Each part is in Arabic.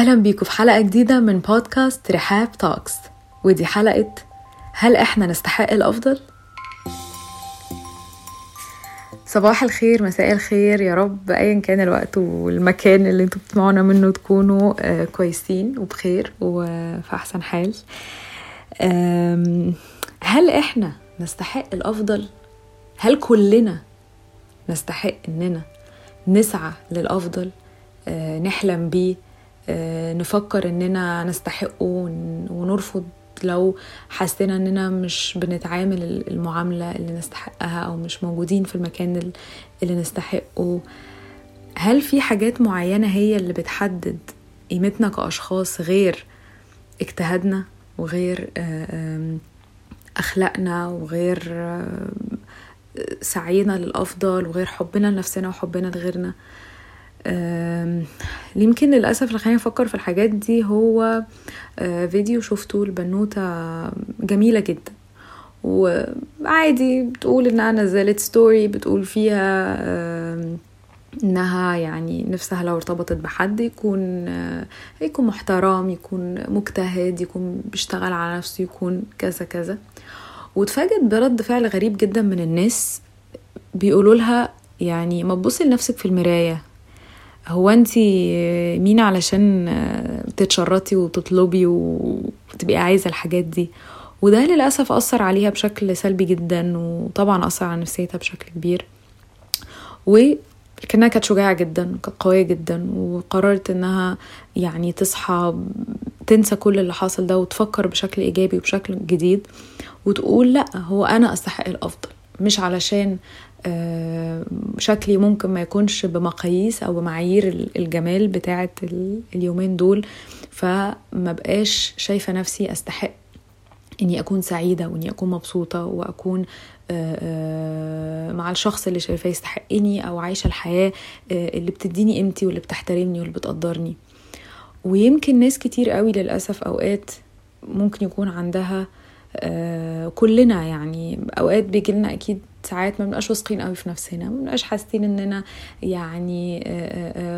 أهلا بيكم في حلقة جديدة من بودكاست رحاب توكس ودي حلقة هل إحنا نستحق الأفضل؟ صباح الخير مساء الخير يا رب أيا كان الوقت والمكان اللي أنتوا بتسمعونا منه تكونوا آه، كويسين وبخير وفي أحسن حال هل إحنا نستحق الأفضل؟ هل كلنا نستحق إننا نسعى للأفضل آه، نحلم بيه نفكر إننا نستحقه ونرفض لو حسينا إننا مش بنتعامل المعاملة اللي نستحقها أو مش موجودين في المكان اللي نستحقه. هل في حاجات معينة هي اللي بتحدد قيمتنا كأشخاص غير اجتهادنا وغير آه، أخلاقنا وغير سعينا للأفضل وغير حبنا لنفسنا وحبنا لغيرنا؟ يمكن للأسف اللي خليني أفكر في الحاجات دي هو آه، فيديو شفته البنوتة جميلة جدا. وعادي بتقول إنها نزلت ستوري بتقول فيها إنها يعني نفسها لو ارتبطت بحد يكون آه، يكون محترم يكون مجتهد يكون بيشتغل على نفسه يكون كذا كذا. وتفاجئت برد فعل غريب جدا من الناس بيقولوا لها يعني ما تبصي لنفسك في المراية. هو انت مين علشان تتشرطي وتطلبي وتبقي عايزة الحاجات دي؟ وده للأسف أثر عليها بشكل سلبي جدا وطبعا أثر على نفسيتها بشكل كبير. لكنها كانت شجاعة جدا كانت قوية جدا وقررت إنها يعني تصحى تنسى كل اللي حاصل ده وتفكر بشكل إيجابي وبشكل جديد وتقول لأ هو أنا أستحق الأفضل. مش علشان آه، شكلي ممكن ما يكونش بمقاييس أو بمعايير الجمال بتاعه اليومين دول فما بقاش شايفة نفسي أستحق إني أكون سعيدة وإني أكون مبسوطة وأكون آه، آه، مع الشخص اللي شايفاه يستحقني أو عايشة الحياة اللي بتديني قيمتي واللي بتحترمني واللي بتقدرني. ويمكن ناس كتير قوي للأسف أوقات ممكن يكون عندها كلنا يعني أوقات بيجيلنا أكيد ساعات ما بنبقاش واثقين قوي في نفسنا ما بنبقاش حاسين إننا يعني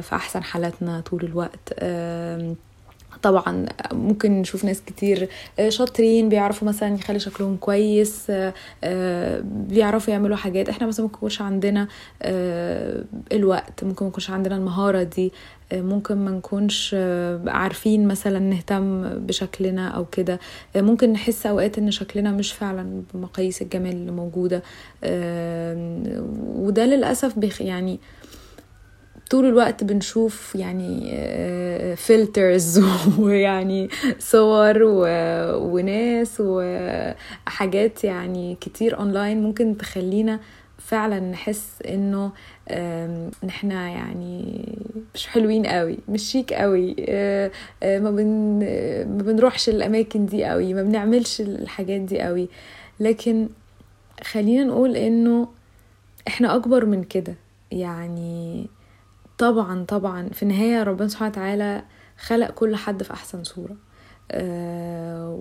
في أحسن حالاتنا طول الوقت. طبعا ممكن نشوف ناس كتير شاطرين بيعرفوا مثلا يخلي شكلهم كويس بيعرفوا يعملوا حاجات. إحنا مثلا ممكن يكونش عندنا الوقت ممكن يكونش عندنا المهارة دي ممكن ما نكونش عارفين مثلا نهتم بشكلنا أو كده. ممكن نحس أوقات إن شكلنا مش فعلا بمقاييس الجمال اللي موجودة وده للأسف يعني طول الوقت بنشوف يعني filters ويعني صور وناس وحاجات يعني كتير اونلاين ممكن تخلينا فعلا نحس إنه نحنا يعني مش حلوين قوي مش شيك قوي ما, بن ما بنروحش الأماكن دي قوي ما بنعملش الحاجات دي قوي. لكن خلينا نقول إنه إحنا أكبر من كده يعني طبعا طبعا في النهاية ربنا سبحانه وتعالى خلق كل حد في أحسن صورة. آه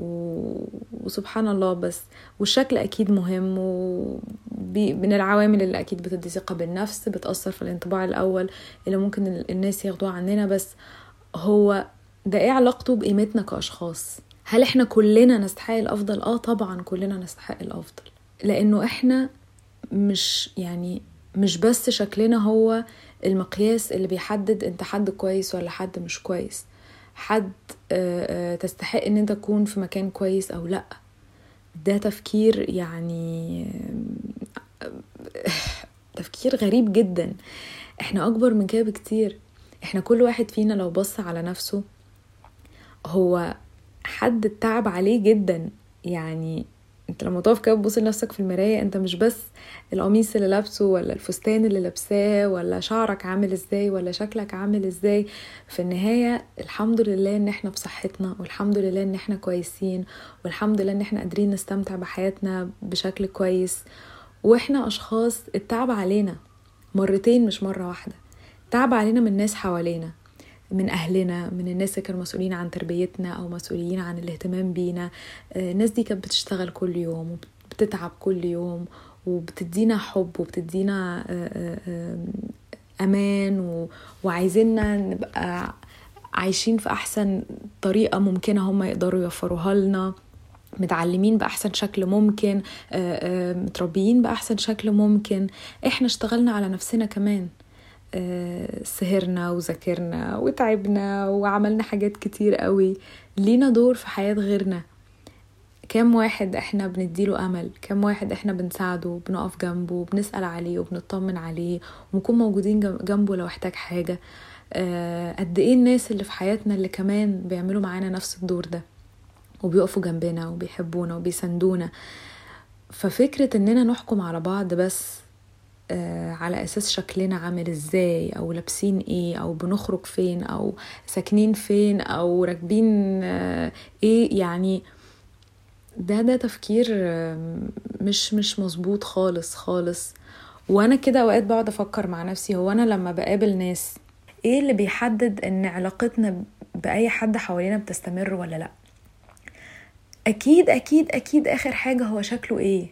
وسبحان الله بس. والشكل أكيد مهم ومن العوامل اللي أكيد بتدي ثقة بالنفس بتأثر في الانطباع الأول اللي ممكن الناس ياخدوه عننا. بس هو ده إيه علاقته بقيمتنا كأشخاص؟ هل إحنا كلنا نستحق الأفضل؟ آه طبعا كلنا نستحق الأفضل. لأنه إحنا مش يعني مش بس شكلنا هو المقياس اللي بيحدد انت حد كويس ولا حد مش كويس. حد تستحق ان انت تكون في مكان كويس أو لأ. ده تفكير يعني تفكير غريب جدا. إحنا اكبر من كده بكتير. إحنا كل واحد فينا لو بص على نفسه هو حد تعب عليه جدا. يعني انت لما تقف كده تبص لنفسك في المراية انت مش بس القميص اللي لابسه ولا الفستان اللي لابساه ولا شعرك عامل إزاي ولا شكلك عامل إزاي في النهاية الحمد لله ان إحنا بصحتنا والحمد لله ان إحنا كويسين والحمد لله ان إحنا قادرين نستمتع بحياتنا بشكل كويس. وإحنا أشخاص التعب علينا مرتين مش مرة واحدة تعب علينا من ناس حوالينا. من أهلنا من الناس اللي كانوا مسؤولين عن تربيتنا أو مسؤولين عن الاهتمام بينا. الناس دي كانت بتشتغل كل يوم وبتتعب كل يوم وبتدينا حب وبتدينا أمان وعايزيننا نبقى عايشين في أحسن طريقة ممكنة هم يقدروا يوفروها لنا. متعلمين بأحسن شكل ممكن متربيين بأحسن شكل ممكن. إحنا اشتغلنا على نفسنا كمان. سهرنا وذاكرنا وتعبنا وعملنا حاجات كتير قوي لينا دور في حياة غيرنا. كم واحد إحنا بنديله أمل كم واحد إحنا بنساعده بنقف جنبه بنسأل عليه وبنطمن عليه ونكون موجودين جنبه لو احتاج حاجة. قد إيه الناس اللي في حياتنا اللي كمان بيعملوا معانا نفس الدور ده وبيقفوا جنبنا وبيحبونا وبيسندونا ففكرة إننا نحكم على بعض بس آه على أساس شكلنا عامل إزاي أو لابسين إيه أو بنخرج فين أو ساكنين فين أو راكبين آه إيه يعني ده ده تفكير آه مش مش مظبوط خالص خالص. وأنا كده أوقات بقعد أفكر مع نفسي هو أنا لما بقابل ناس إيه اللي بيحدد إن علاقتنا بأي حد حوالينا بتستمر ولا لأ؟ أكيد أكيد أكيد آخر حاجة هو شكله إيه.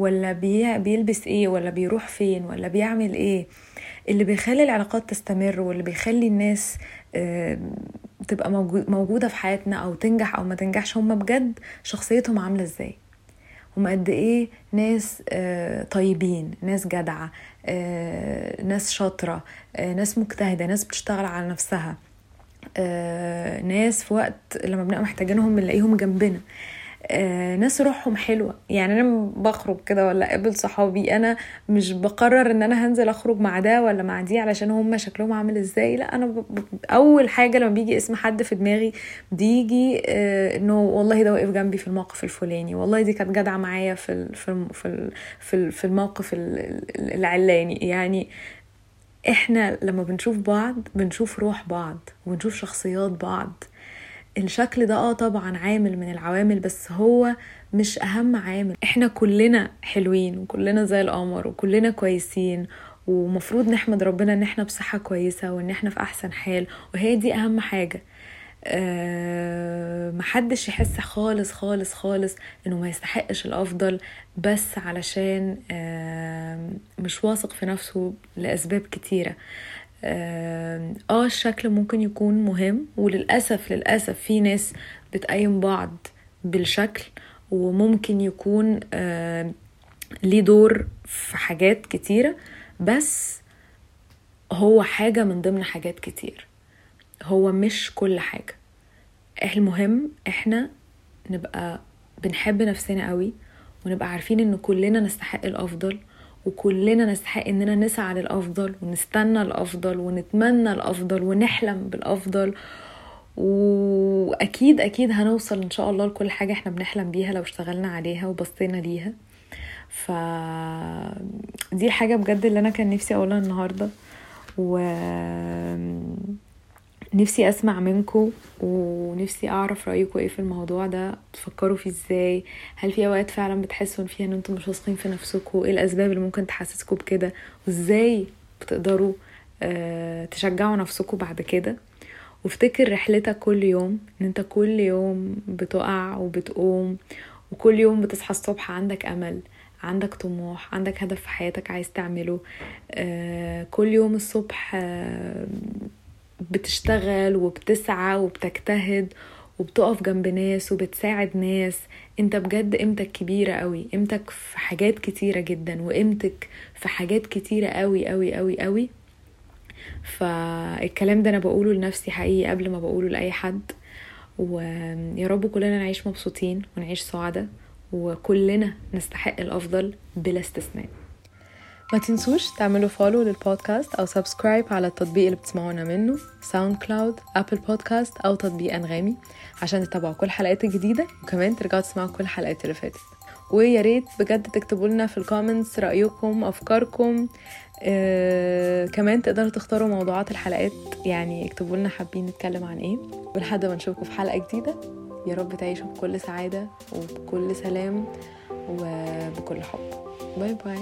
ولا بي بيلبس إيه ولا بيروح فين ولا بيعمل إيه. اللي بيخلي العلاقات تستمر واللي بيخلي الناس تبقى موجودة في حياتنا أو تنجح أو ما تنجحش هم بجد شخصيتهم عاملة إزاي؟ هم قد إيه ناس طيبين ناس جدعة ناس شاطرة ناس مجتهدة ناس بتشتغل على نفسها آه، ناس في وقت لما بنبقى محتاجينهم بنلاقيهم جنبنا. آه، ناس روحهم حلوة يعني أنا بخرج كده ولا قابل صحابي أنا مش بقرر إن أنا هنزل أخرج مع ده ولا مع دي علشان هم شكلهم عامل إزاي لا أنا ب... أول حاجة لما بيجي اسم حد في دماغي بيجي آه إنه والله ده واقف جنبي في الموقف الفلاني والله دي كانت جدعة معايا في. في. في. في, ال... في الموقف العلاني يعني إحنا لما بنشوف بعض بنشوف روح بعض ونشوف شخصيات بعض الشكل ده آه طبعا عامل من العوامل بس هو مش أهم عامل. إحنا كلنا حلوين وكلنا زي القمر وكلنا كويسين ومفروض نحمد ربنا إن إحنا بصحة كويسة وإن إحنا في أحسن حال. وهي دي أهم حاجة. أه محدش يحس خالص خالص خالص إنه ما يستحقش الأفضل بس علشان أه مش واثق في نفسه لأسباب كتيرة. آه الشكل ممكن يكون مهم وللأسف للأسف في ناس بتقيم بعض بالشكل وممكن يكون آه ليه دور في حاجات كتيرة بس هو حاجة من ضمن حاجات كتير. هو مش كل حاجة. المهم إحنا نبقى بنحب نفسنا قوي ونبقى عارفين إن كلنا نستحق الأفضل وكلنا نستحق إننا نسعى للأفضل ونستنى الأفضل ونتمنى الأفضل ونحلم بالأفضل. وأكيد أكيد هنوصل إن شاء الله لكل حاجة إحنا بنحلم بيها لو اشتغلنا عليها وبصينا ليها. ف دي الحاجة بجد اللي أنا كان نفسي أقولها النهارده. و نفسي أسمع منكم ونفسي أعرف رايكم إيه في الموضوع ده تفكروا فيه إزاي؟ هل في أوقات فعلا بتحسوا فيها إن أنتم مش واثقين في نفسكم إيه الأسباب اللي ممكن تحسسكم بكده؟ وإزاي بتقدروا آه تشجعوا نفسكم بعد كده؟ وافتكر رحلتك كل يوم إن انت كل يوم بتقع وبتقوم وكل يوم بتصحى الصبح عندك أمل عندك طموح عندك هدف في حياتك عايز تعمله. آه كل يوم الصبح آه بتشتغل وبتسعى وبتجتهد وبتقف جنب ناس وبتساعد ناس انت بجد قيمتك كبيرة قوي قيمتك في حاجات كتيرة جدا وقيمتك في حاجات كتيرة قوي قوي قوي قوي. فالكلام ده أنا بقوله لنفسي حقيقي قبل ما بقوله لأي حد. ويا رب كلنا نعيش مبسوطين ونعيش سعداء وكلنا نستحق الأفضل بلا استثناء. ما تنسوش تعملوا follow للبودكاست أو subscribe على التطبيق اللي بتسمعونا منه ساوند كلاود أبل بودكاست أو تطبيق أنغامي عشان تتابعوا كل حلقات الجديدة وكمان ترجعوا تسمعوا كل الحلقات اللي فاتت. ويا ريت بجد تكتبوا لنا في ال comments رأيكم أفكاركم آه، كمان تقدروا تختاروا موضوعات الحلقات يعني اكتبوا لنا حابين نتكلم عن إيه. ولحد ما نشوفكم في حلقة جديدة يا رب تعيشوا بكل سعادة وبكل سلام وبكل حب. باي باي.